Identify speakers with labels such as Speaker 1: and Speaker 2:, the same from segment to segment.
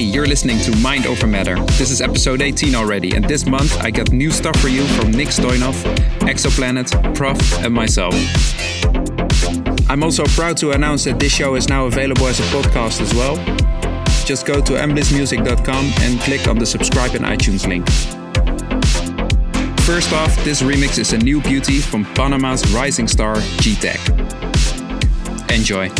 Speaker 1: Hey, you're listening to Mind Over Matter. This is episode 18 already, and this month I got new stuff for you from Nick Stoynoff, Exoplanet, Proff, and myself. I'm also proud to announce that this show is now available as a podcast as well. Just go to emblissmusic.com and click on the subscribe in iTunes link. First off, this remix is a new beauty from Panama's rising star G-Tech. Enjoy.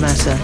Speaker 2: Mind